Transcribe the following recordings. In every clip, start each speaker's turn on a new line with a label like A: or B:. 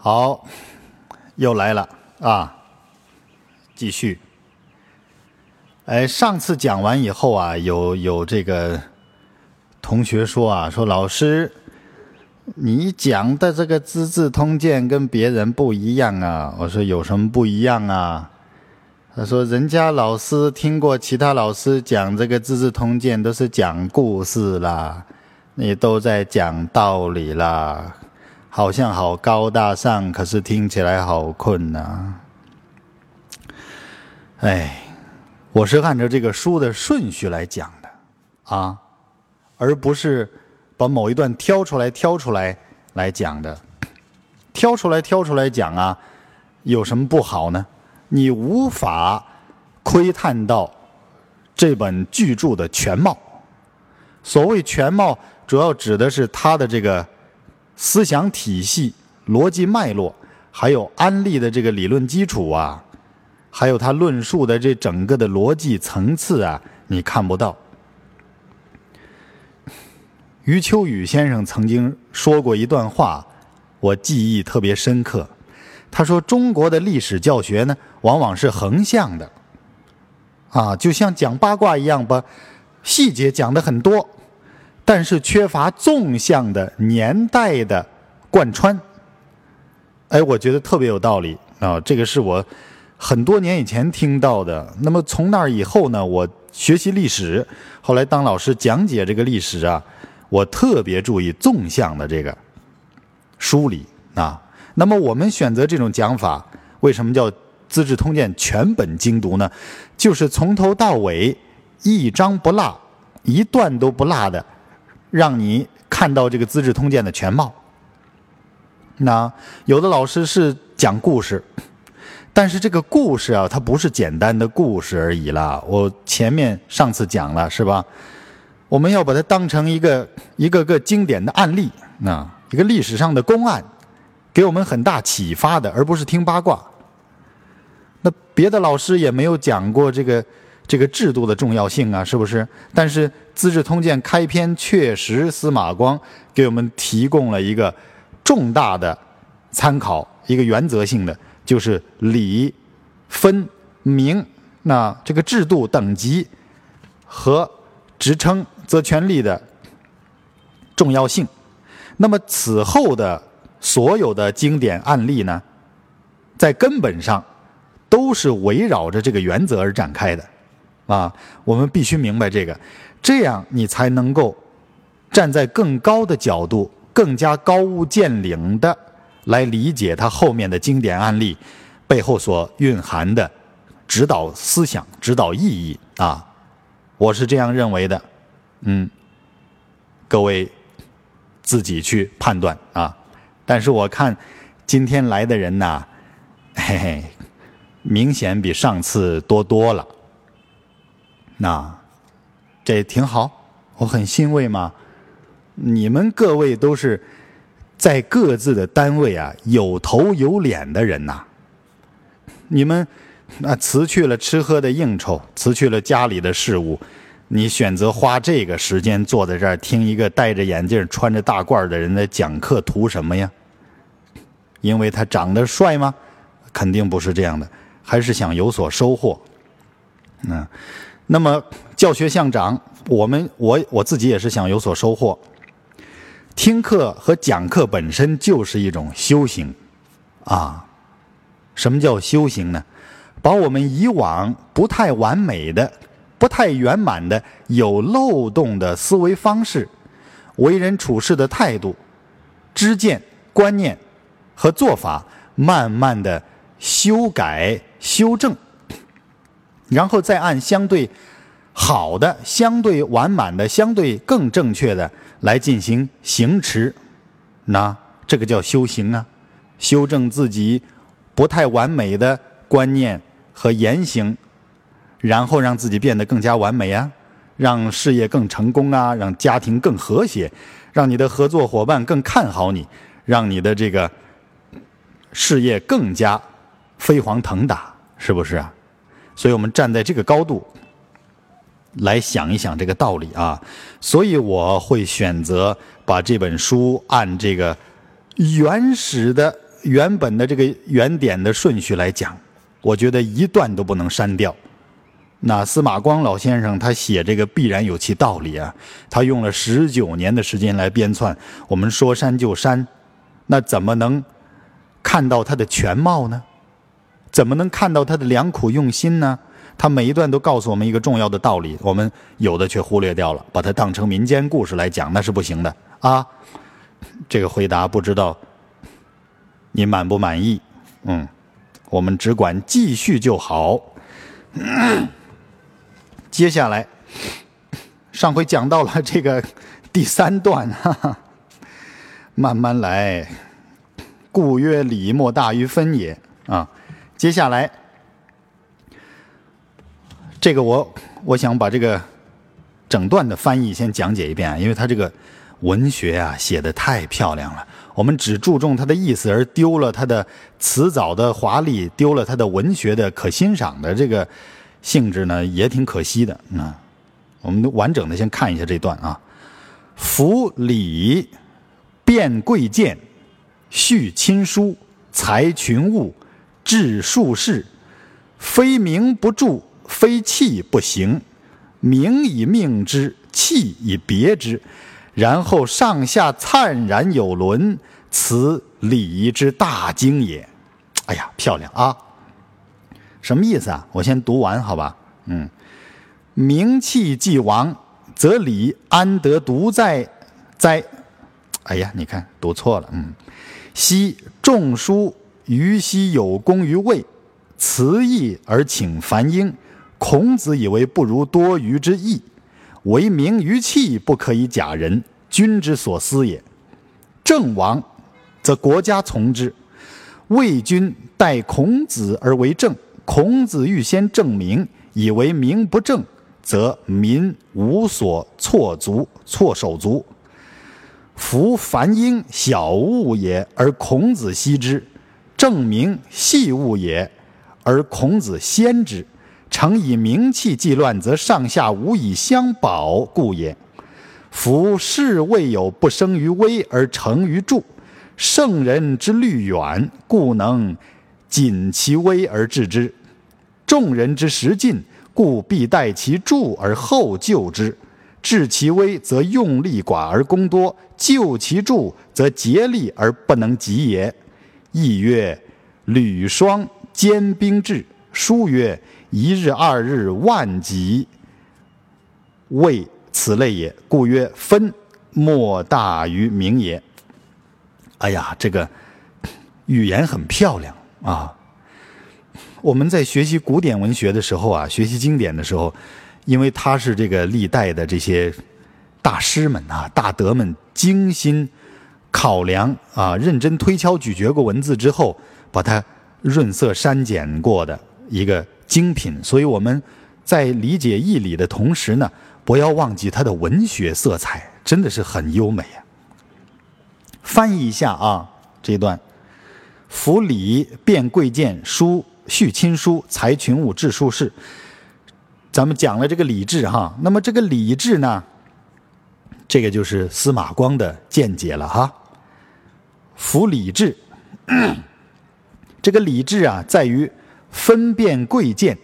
A: 好，又来了啊！继续。哎，上次讲完以后啊，有有这个同学说啊，说老师，你讲的这个《资治通鉴》跟别人不一样啊。我说有什么不一样啊？他说人家老师听过其他老师讲这个《资治通鉴》，都是讲故事啦，你都在讲道理啦。好像好高大上，可是听起来好困难。哎，我是按照这个书的顺序来讲的啊，而不是把某一段挑出来挑出来来讲的。挑出来挑出来讲啊，有什么不好呢？你无法窥探到这本巨著的全貌。所谓全貌，主要指的是它的这个。思想体系、逻辑脉络，还有安利的这个理论基础啊，还有他论述的这整个的逻辑层次啊，你看不到。余秋雨先生曾经说过一段话，我记忆特别深刻。他说：“中国的历史教学呢，往往是横向的，啊，就像讲八卦一样，把细节讲的很多。”但是缺乏纵向的年代的贯穿，哎，我觉得特别有道理啊！这个是我很多年以前听到的。那么从那以后呢，我学习历史，后来当老师讲解这个历史啊，我特别注意纵向的这个梳理啊。那么我们选择这种讲法，为什么叫《资治通鉴》全本精读呢？就是从头到尾一章不落，一段都不落的。让你看到这个《资治通鉴》的全貌。那有的老师是讲故事，但是这个故事啊，它不是简单的故事而已了。我前面上次讲了，是吧？我们要把它当成一个一个个经典的案例，那一个历史上的公案，给我们很大启发的，而不是听八卦。那别的老师也没有讲过这个。这个制度的重要性啊，是不是？但是《资治通鉴》开篇确实，司马光给我们提供了一个重大的参考，一个原则性的，就是礼、分、明，那这个制度等级和职称则权力的重要性。那么此后的所有的经典案例呢，在根本上都是围绕着这个原则而展开的。啊，我们必须明白这个，这样你才能够站在更高的角度、更加高屋建瓴的来理解它后面的经典案例背后所蕴含的指导思想、指导意义啊！我是这样认为的，嗯，各位自己去判断啊。但是我看今天来的人呐，嘿嘿，明显比上次多多了。那，这挺好，我很欣慰嘛。你们各位都是在各自的单位啊有头有脸的人呐。你们那辞去了吃喝的应酬，辞去了家里的事务，你选择花这个时间坐在这儿听一个戴着眼镜、穿着大褂的人的讲课，图什么呀？因为他长得帅吗？肯定不是这样的，还是想有所收获。嗯。那么教学相长，我们我我自己也是想有所收获。听课和讲课本身就是一种修行，啊，什么叫修行呢？把我们以往不太完美的、不太圆满的、有漏洞的思维方式、为人处事的态度、知见、观念和做法，慢慢的修改、修正。然后再按相对好的、相对完满的、相对更正确的来进行行持，那这个叫修行啊，修正自己不太完美的观念和言行，然后让自己变得更加完美啊，让事业更成功啊，让家庭更和谐，让你的合作伙伴更看好你，让你的这个事业更加飞黄腾达，是不是啊？所以我们站在这个高度来想一想这个道理啊，所以我会选择把这本书按这个原始的原本的这个原点的顺序来讲，我觉得一段都不能删掉。那司马光老先生他写这个必然有其道理啊，他用了十九年的时间来编纂，我们说删就删，那怎么能看到他的全貌呢？怎么能看到他的良苦用心呢？他每一段都告诉我们一个重要的道理，我们有的却忽略掉了，把它当成民间故事来讲，那是不行的啊。这个回答不知道你满不满意？嗯，我们只管继续就好。接下来，上回讲到了这个第三段，哈哈，慢慢来。故曰：礼莫大于分也啊。接下来，这个我我想把这个整段的翻译先讲解一遍，因为他这个文学啊写的太漂亮了。我们只注重它的意思，而丢了它的词藻的华丽，丢了它的文学的可欣赏的这个。性质呢也挺可惜的啊，我们完整的先看一下这段啊。服礼，变贵贱，序亲疏，裁群物，治术士，非名不著，非器不行，名以命之，器以别之，然后上下灿然有伦，此礼之大经也。哎呀，漂亮啊！什么意思啊？我先读完，好吧？嗯，名气既亡，则礼安得独在哉？哎呀，你看读错了。嗯，昔仲舒于昔有功于魏，辞义而请樊英。孔子以为不如多余之义，为名于器不可以假人，君之所思也。郑王，则国家从之。魏君待孔子而为政。孔子欲先正名，以为名不正，则民无所措足、措手足。夫凡婴小物也，而孔子惜之；正名细物也，而孔子先之。诚以名器既乱，则上下无以相保，故也。夫士未有不生于微而成于著，圣人之虑远，故能谨其微而治之。众人之时尽，故必待其助而后救之；治其危，则用力寡而功多；救其助，则竭力而不能及也。亦曰：履霜坚冰至。书曰：一日二日万几，谓此类也。故曰：分莫大于名也。哎呀，这个语言很漂亮啊。我们在学习古典文学的时候啊，学习经典的时候，因为他是这个历代的这些大师们啊、大德们精心考量啊、认真推敲咀嚼过文字之后，把它润色删减过的一个精品。所以我们在理解义理的同时呢，不要忘记它的文学色彩，真的是很优美啊。翻译一下啊，这一段：服礼，变贵贱，书。序亲疏，裁群物，治术士。咱们讲了这个礼制哈，那么这个礼制呢，这个就是司马光的见解了哈。服礼制，这个礼制啊，在于分辨贵贱，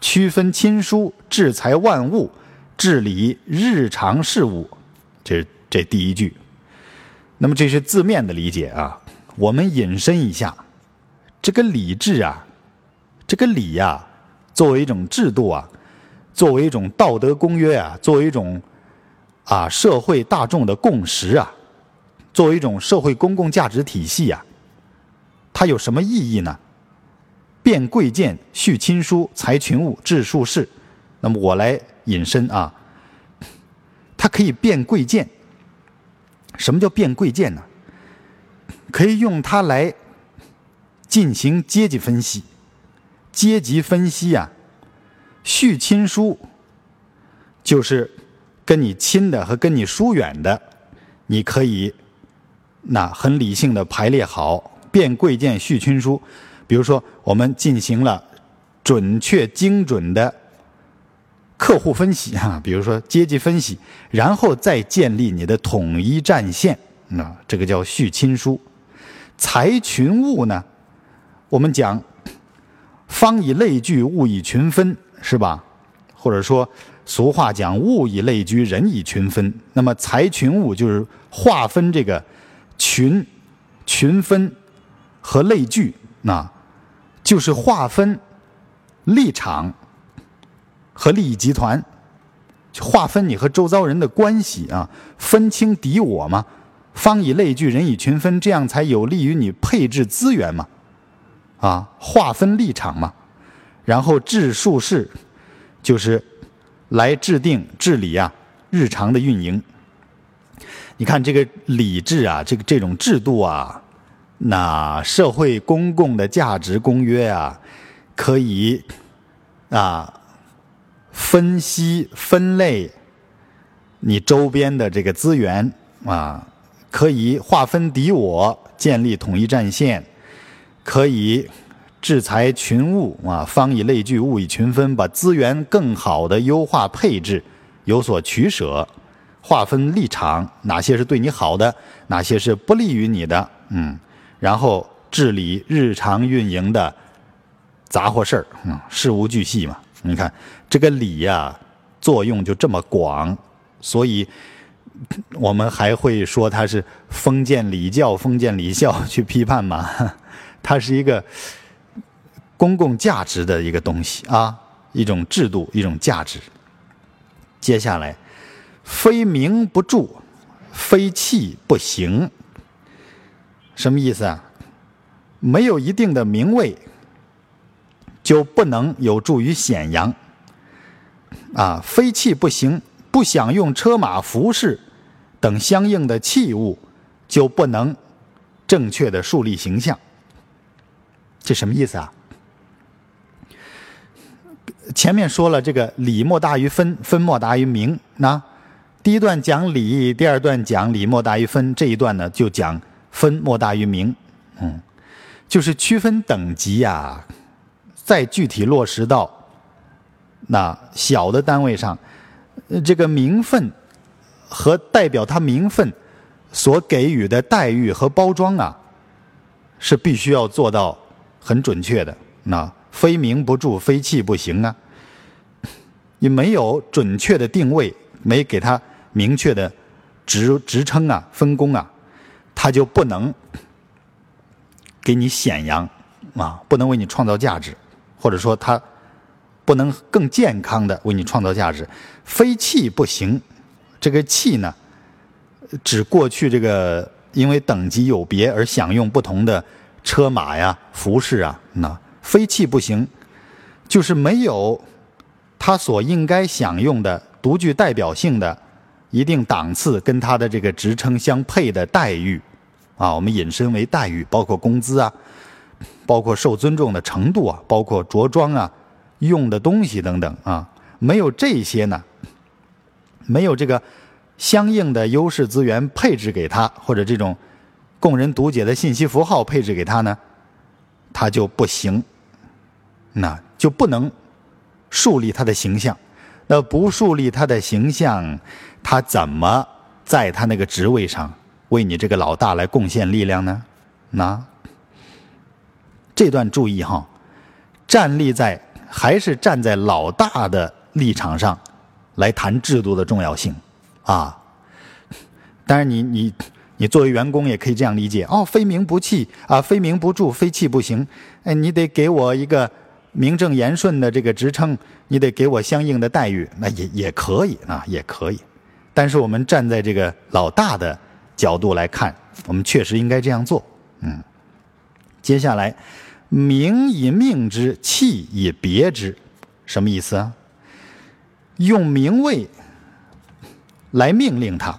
A: 区分亲疏，制裁万物，治理日常事务。这这第一句。那么这是字面的理解啊，我们引申一下，这个礼制啊。这个礼呀，作为一种制度啊，作为一种道德公约啊，作为一种啊社会大众的共识啊，作为一种社会公共价值体系呀，它有什么意义呢？变贵贱，序亲疏，裁群物，治术士。那么我来引申啊，它可以变贵贱。什么叫变贵贱呢？可以用它来进行阶级分析。阶级分析呀，序亲疏，就是跟你亲的和跟你疏远的，你可以那很理性的排列好，变贵贱序亲疏。比如说，我们进行了准确精准的客户分析啊，比如说阶级分析，然后再建立你的统一战线，那这个叫序亲疏。才群物呢？我们讲方以类聚，物以群分，是吧？或者说俗话讲物以类聚，人以群分。那么才群物就是划分这个群、群分和类聚，那就是划分立场和利益集团，划分你和周遭人的关系啊，分清敌我嘛。方以类聚，人以群分，这样才有利于你配置资源嘛，啊，划分立场嘛，然后治术事，就是来制定治理啊日常的运营。你看这个礼制啊，这个这种制度啊，那社会公共的价值公约啊，可以啊分析分类你周边的这个资源啊。可以划分敌我，建立统一战线；可以制裁群物啊，方以类聚，物以群分，把资源更好的优化配置，有所取舍，划分立场，哪些是对你好的，哪些是不利于你的，嗯，然后治理日常运营的杂货事儿，嗯，事无巨细嘛。你看这个理呀，作用就这么广，所以。我们还会说它是封建礼教、封建礼教去批判嘛？它是一个公共价值的一个东西啊，一种制度，一种价值。接下来，非名不著，非器不行，什么意思啊？没有一定的名位，就不能有助于显扬啊。非器不行，不享用车马服饰。等相应的器物，就不能正确的树立形象。这什么意思啊？前面说了，这个礼莫大于分，分莫大于名。那第一段讲礼，第二段讲礼莫大于分，这一段呢就讲分莫大于名。嗯，就是区分等级呀，再具体落实到那小的单位上，这个名分。和代表他名分所给予的待遇和包装啊，是必须要做到很准确的。那非名不著，非器不行啊。你没有准确的定位，没给他明确的职职称啊、分工啊，他就不能给你显扬啊，不能为你创造价值，或者说他不能更健康的为你创造价值。非器不行。这个器呢，指过去这个因为等级有别而享用不同的车马呀、服饰啊，那非气不行，就是没有他所应该享用的独具代表性的一定档次跟他的这个职称相配的待遇啊，我们引申为待遇，包括工资啊，包括受尊重的程度啊，包括着装啊、用的东西等等啊，没有这些呢。没有这个相应的优势资源配置给他，或者这种供人读解的信息符号配置给他呢，他就不行，那就不能树立他的形象。那不树立他的形象，他怎么在他那个职位上为你这个老大来贡献力量呢？那这段注意哈，站立在还是站在老大的立场上。来谈制度的重要性，啊，当然你你你作为员工也可以这样理解哦，非名不器啊，非名不著，非器不行。哎，你得给我一个名正言顺的这个职称，你得给我相应的待遇，那也也可以啊，也可以。但是我们站在这个老大的角度来看，我们确实应该这样做。嗯，接下来，名以命之，器以别之，什么意思啊？用名位来命令他，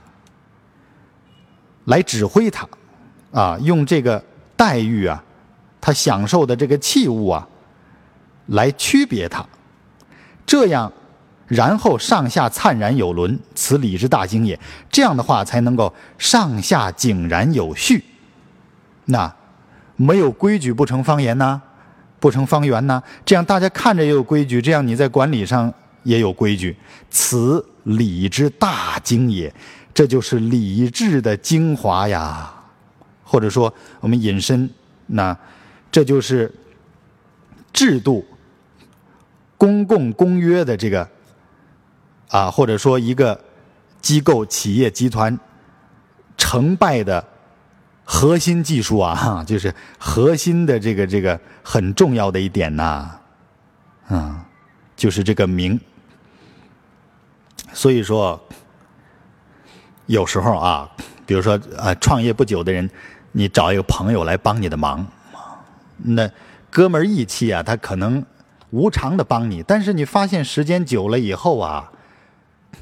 A: 来指挥他，啊，用这个待遇啊，他享受的这个器物啊，来区别它，这样，然后上下灿然有伦，此礼之大经也。这样的话，才能够上下井然有序。那没有规矩不成方圆呐，不成方圆呐。这样大家看着也有规矩，这样你在管理上。也有规矩，此礼之大精也，这就是礼制的精华呀！或者说我们引申，那这就是制度、公共公约的这个啊，或者说一个机构、企业、集团成败的核心技术啊，就是核心的这个这个很重要的一点呐，啊，就是这个名。所以说，有时候啊，比如说啊，创业不久的人，你找一个朋友来帮你的忙，那哥们义气啊，他可能无偿的帮你，但是你发现时间久了以后啊，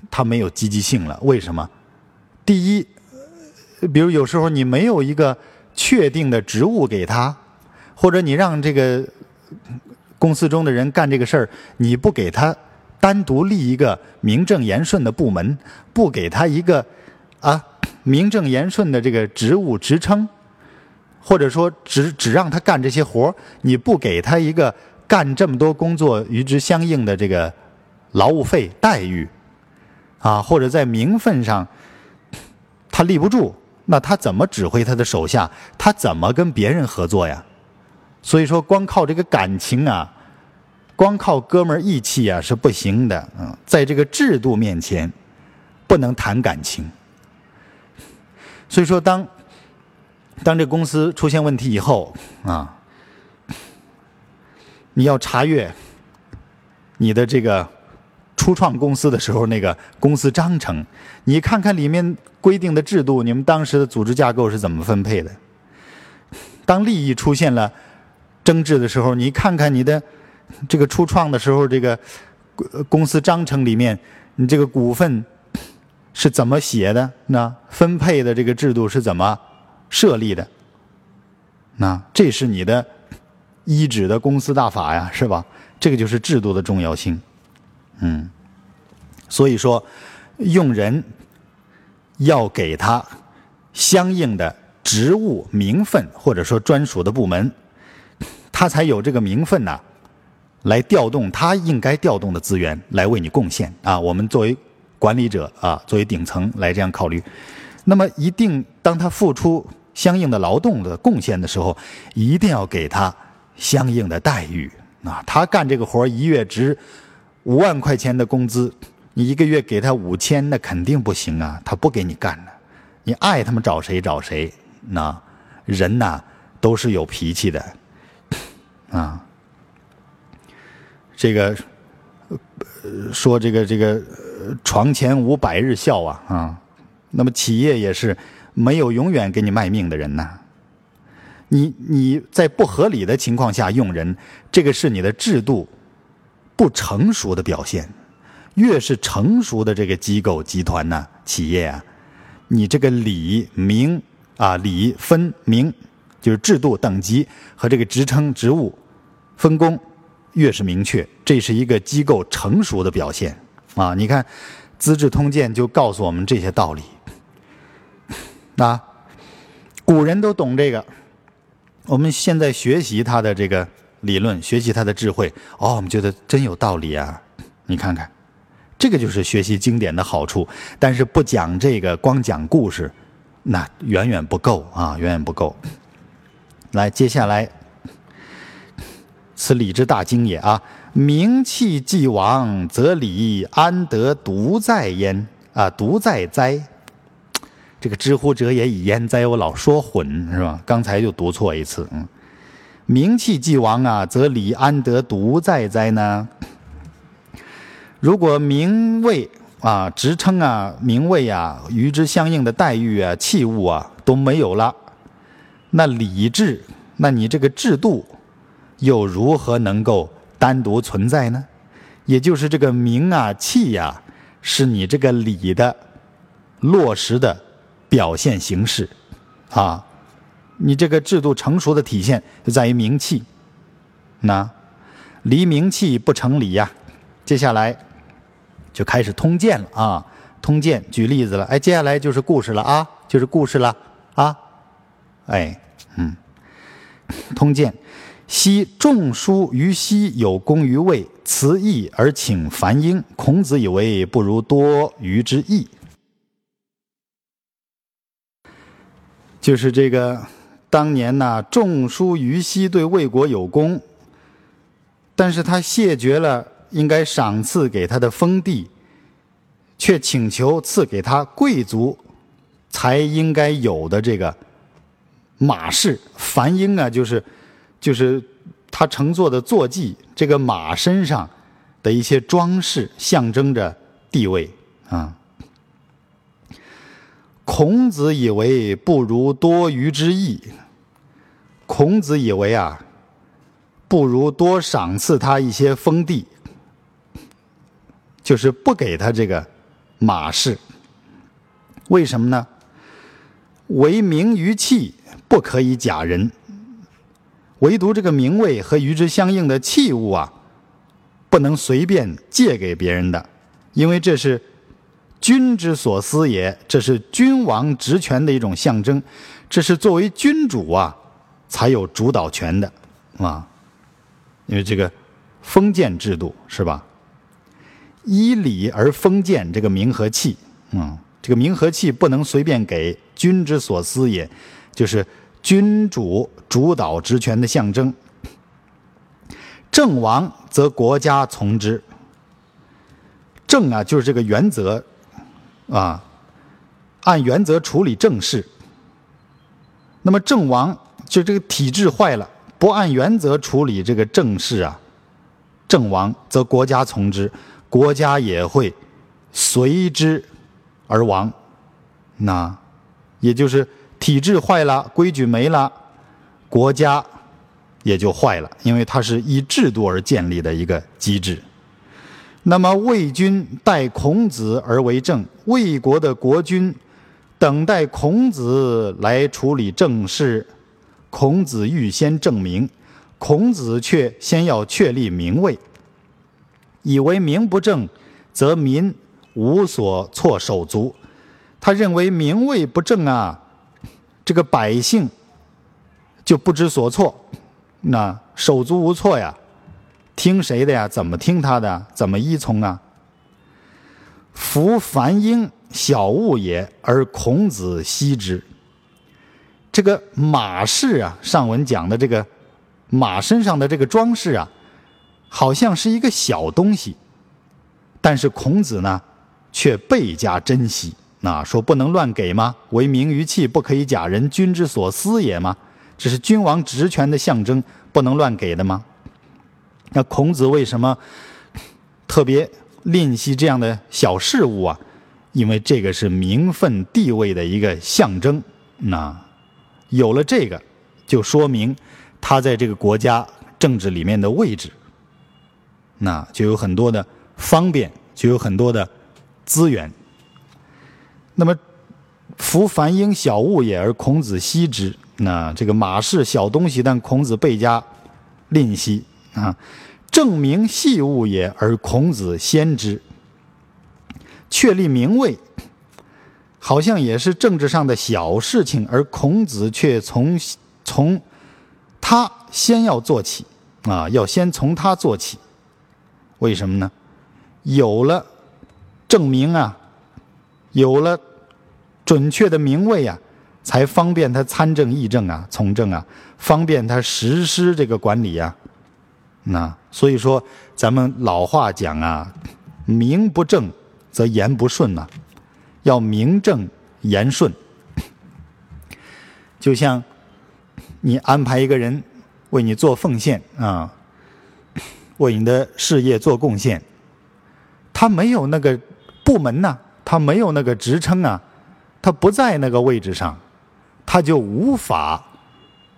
A: 他没有积极性了。为什么？第一，比如有时候你没有一个确定的职务给他，或者你让这个公司中的人干这个事儿，你不给他。单独立一个名正言顺的部门，不给他一个啊名正言顺的这个职务职称，或者说只只让他干这些活你不给他一个干这么多工作与之相应的这个劳务费待遇，啊，或者在名分上他立不住，那他怎么指挥他的手下？他怎么跟别人合作呀？所以说，光靠这个感情啊。光靠哥们儿义气啊是不行的，嗯，在这个制度面前，不能谈感情。所以说，当当这公司出现问题以后啊，你要查阅你的这个初创公司的时候那个公司章程，你看看里面规定的制度，你们当时的组织架构是怎么分配的？当利益出现了争执的时候，你看看你的。这个初创的时候，这个公司章程里面，你这个股份是怎么写的？那分配的这个制度是怎么设立的？那这是你的一指的公司大法呀，是吧？这个就是制度的重要性。嗯，所以说，用人要给他相应的职务名分，或者说专属的部门，他才有这个名分呐。来调动他应该调动的资源来为你贡献啊！我们作为管理者啊，作为顶层来这样考虑。那么，一定当他付出相应的劳动的贡献的时候，一定要给他相应的待遇啊！他干这个活一月值五万块钱的工资，你一个月给他五千，那肯定不行啊！他不给你干了，你爱他们找谁找谁。那人呐，都是有脾气的啊。这个说这个这个床前无百日笑啊啊，那么企业也是没有永远给你卖命的人呐。你你在不合理的情况下用人，这个是你的制度不成熟的表现。越是成熟的这个机构集团呢，企业啊，你这个理名啊理分明，就是制度等级和这个职称职务分工。越是明确，这是一个机构成熟的表现啊！你看，《资治通鉴》就告诉我们这些道理。那 古人都懂这个，我们现在学习他的这个理论，学习他的智慧，哦，我们觉得真有道理啊！你看看，这个就是学习经典的好处。但是不讲这个，光讲故事，那远远不够啊，远远不够。来，接下来。此礼之大经也啊！名气既亡，则礼安得独在焉啊？独在哉？这个知乎者也以焉哉？我老说混是吧？刚才就读错一次。嗯，名气既亡啊，则礼安得独在哉呢？如果名位啊、职称啊、名位啊与之相应的待遇啊、器物啊都没有了，那礼制，那你这个制度？又如何能够单独存在呢？也就是这个名啊、气呀，是你这个礼的落实的表现形式啊。你这个制度成熟的体现就在于名气。那离名气不成礼呀。接下来就开始通鉴了啊。通鉴举例子了，哎，接下来就是故事了啊，就是故事了啊。哎，嗯，通鉴。昔仲舒于西有功于魏，辞义而请樊英。孔子以为不如多于之义。就是这个当年呢，仲舒于西对魏国有功，但是他谢绝了应该赏赐给他的封地，却请求赐给他贵族才应该有的这个马氏繁英啊，就是就是他乘坐的坐骑，这个马身上的一些装饰，象征着地位啊。孔子以为不如多余之意。孔子以为啊，不如多赏赐他一些封地，就是不给他这个马氏。为什么呢？为名于器，不可以假人。唯独这个名位和与之相应的器物啊，不能随便借给别人的，因为这是。君之所思也，这是君王职权的一种象征，这是作为君主啊才有主导权的啊，因为这个封建制度是吧？依礼而封建，这个名和器，嗯，这个名和器不能随便给。君之所思也，就是君主主导职权的象征。正王则国家从之。正啊，就是这个原则。啊，按原则处理政事。那么政王就这个体制坏了，不按原则处理这个政事啊，政王则国家从之，国家也会随之而亡。那也就是体制坏了，规矩没了，国家也就坏了，因为它是以制度而建立的一个机制。那么魏军待孔子而为政，魏国的国君等待孔子来处理政事，孔子预先证明，孔子却先要确立名位，以为名不正，则民无所措手足。他认为名位不正啊，这个百姓就不知所措，那手足无措呀。听谁的呀？怎么听他的？怎么依从啊？夫凡婴小物也，而孔子惜之。这个马氏啊，上文讲的这个马身上的这个装饰啊，好像是一个小东西，但是孔子呢，却倍加珍惜。那说不能乱给吗？为名于器，不可以假人，君之所思也吗？这是君王职权的象征，不能乱给的吗？那孔子为什么特别吝惜这样的小事物啊？因为这个是名分地位的一个象征。那有了这个，就说明他在这个国家政治里面的位置，那就有很多的方便，就有很多的资源。那么，夫凡婴小物也，而孔子惜之。那这个马是小东西，但孔子倍加吝惜。啊，证明细物也，而孔子先之。确立名位，好像也是政治上的小事情，而孔子却从从他先要做起啊，要先从他做起。为什么呢？有了证明啊，有了准确的名位啊，才方便他参政议政啊，从政啊，方便他实施这个管理啊。那所以说，咱们老话讲啊，名不正则言不顺呐，要名正言顺。就像你安排一个人为你做奉献啊，为你的事业做贡献，他没有那个部门呐，他没有那个职称啊，他不在那个位置上，他就无法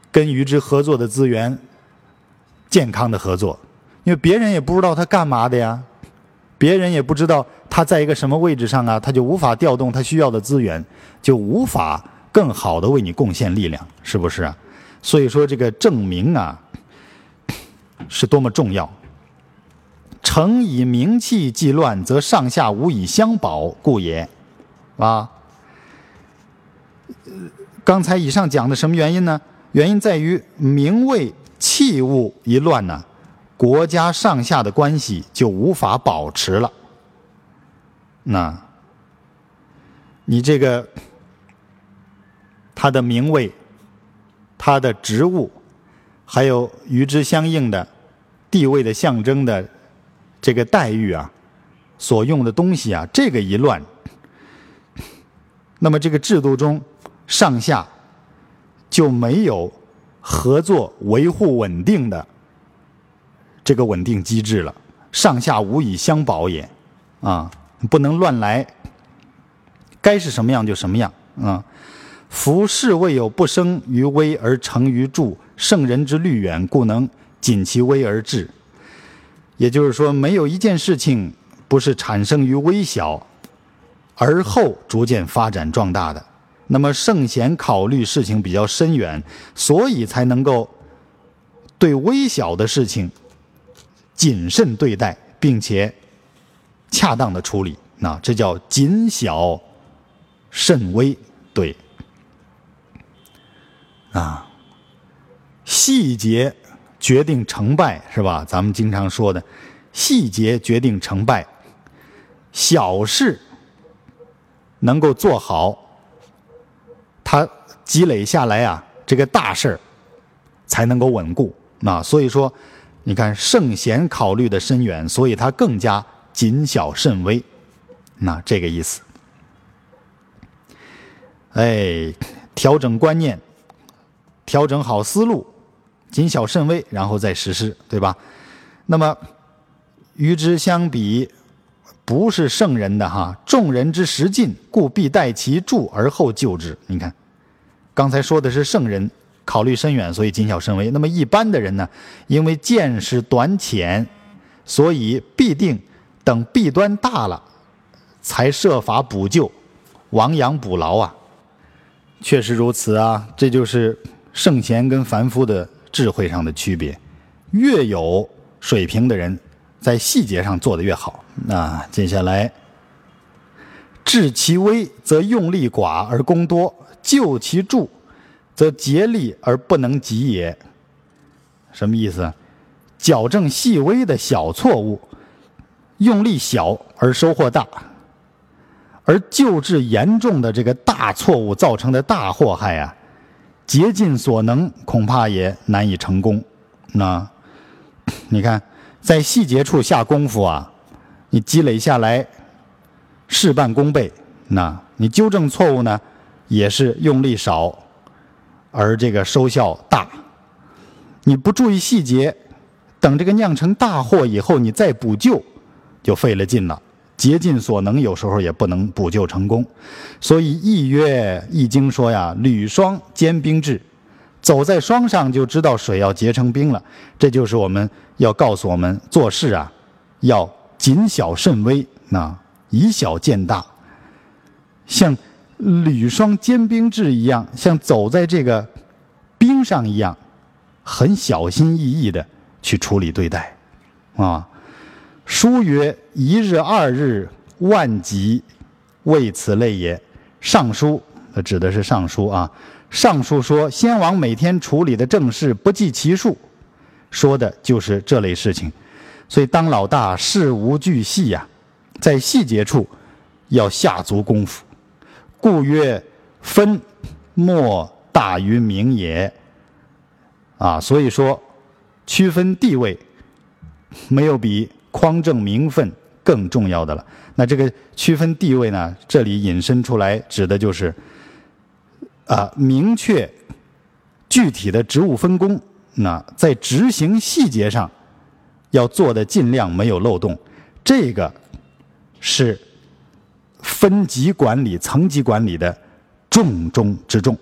A: 跟与之合作的资源。健康的合作，因为别人也不知道他干嘛的呀，别人也不知道他在一个什么位置上啊，他就无法调动他需要的资源，就无法更好的为你贡献力量，是不是啊？所以说这个证明啊，是多么重要。诚以名器既乱，则上下无以相保，故也，啊。刚才以上讲的什么原因呢？原因在于名位。器物一乱呢，国家上下的关系就无法保持了。那，你这个他的名位，它的职务，还有与之相应的地位的象征的这个待遇啊，所用的东西啊，这个一乱，那么这个制度中上下就没有合作维护稳定的这个稳定机制了，上下无以相保也，啊，不能乱来。该是什么样就什么样啊！夫事未有不生于微而成于著，圣人之虑远，故能谨其微而治。也就是说，没有一件事情不是产生于微小，而后逐渐发展壮大的。那么圣贤考虑事情比较深远，所以才能够对微小的事情谨慎对待，并且恰当的处理。那这叫谨小。慎微，对，啊，细节决定成败，是吧？咱们经常说的，细节决定成败。小事能够做好，他积累下来啊，这个大事儿才能够稳固。那所以说，你看圣贤考虑的深远，所以他更加谨小慎微。那这个意思。哎，调整观念，调整好思路，谨小慎微，然后再实施，对吧？那么与之相比，不是圣人的哈，众人之时尽，故必待其助而后救之。你看，刚才说的是圣人考虑深远，所以谨小慎微。那么一般的人呢，因为见识短浅，所以必定等弊端大了，才设法补救，亡羊补牢啊。确实如此啊，这就是圣贤跟凡夫的智慧上的区别。越有水平的人，在细节上做得越好。那接下来，治其微则用力寡而功多，救其助则竭力而不能及也。什么意思？矫正细微的小错误，用力小而收获大。而救治严重的这个大错误造成的大祸害啊，竭尽所能恐怕也难以成功。那你看，在细节处下功夫啊，你积累下来事半功倍。那你纠正错误呢，也是用力少，而这个收效大。你不注意细节，等这个酿成大祸以后，你再补救，就费了劲了。竭尽所能，有时候也不能补救成功，所以《易曰》《易经》说呀：“履霜坚冰至，走在霜上就知道水要结成冰了。”这就是我们要告诉我们做事啊，要谨小慎微，那以小见大，像履霜坚冰至一样，像走在这个冰上一样，很小心翼翼的去处理对待，啊。书曰：“一日二日，万疾，为此类也。”尚书，呃，指的是尚书啊。尚书说，先王每天处理的政事不计其数，说的就是这类事情。所以，当老大事无巨细呀，在细节处要下足功夫。故曰：“分莫大于名也。”啊，所以说，区分地位，没有比。匡正名分更重要的了。那这个区分地位呢？这里引申出来指的就是，啊，明确具体的职务分工。那在执行细节上，要做的尽量没有漏洞。这个是分级管理、层级管理的重中之重。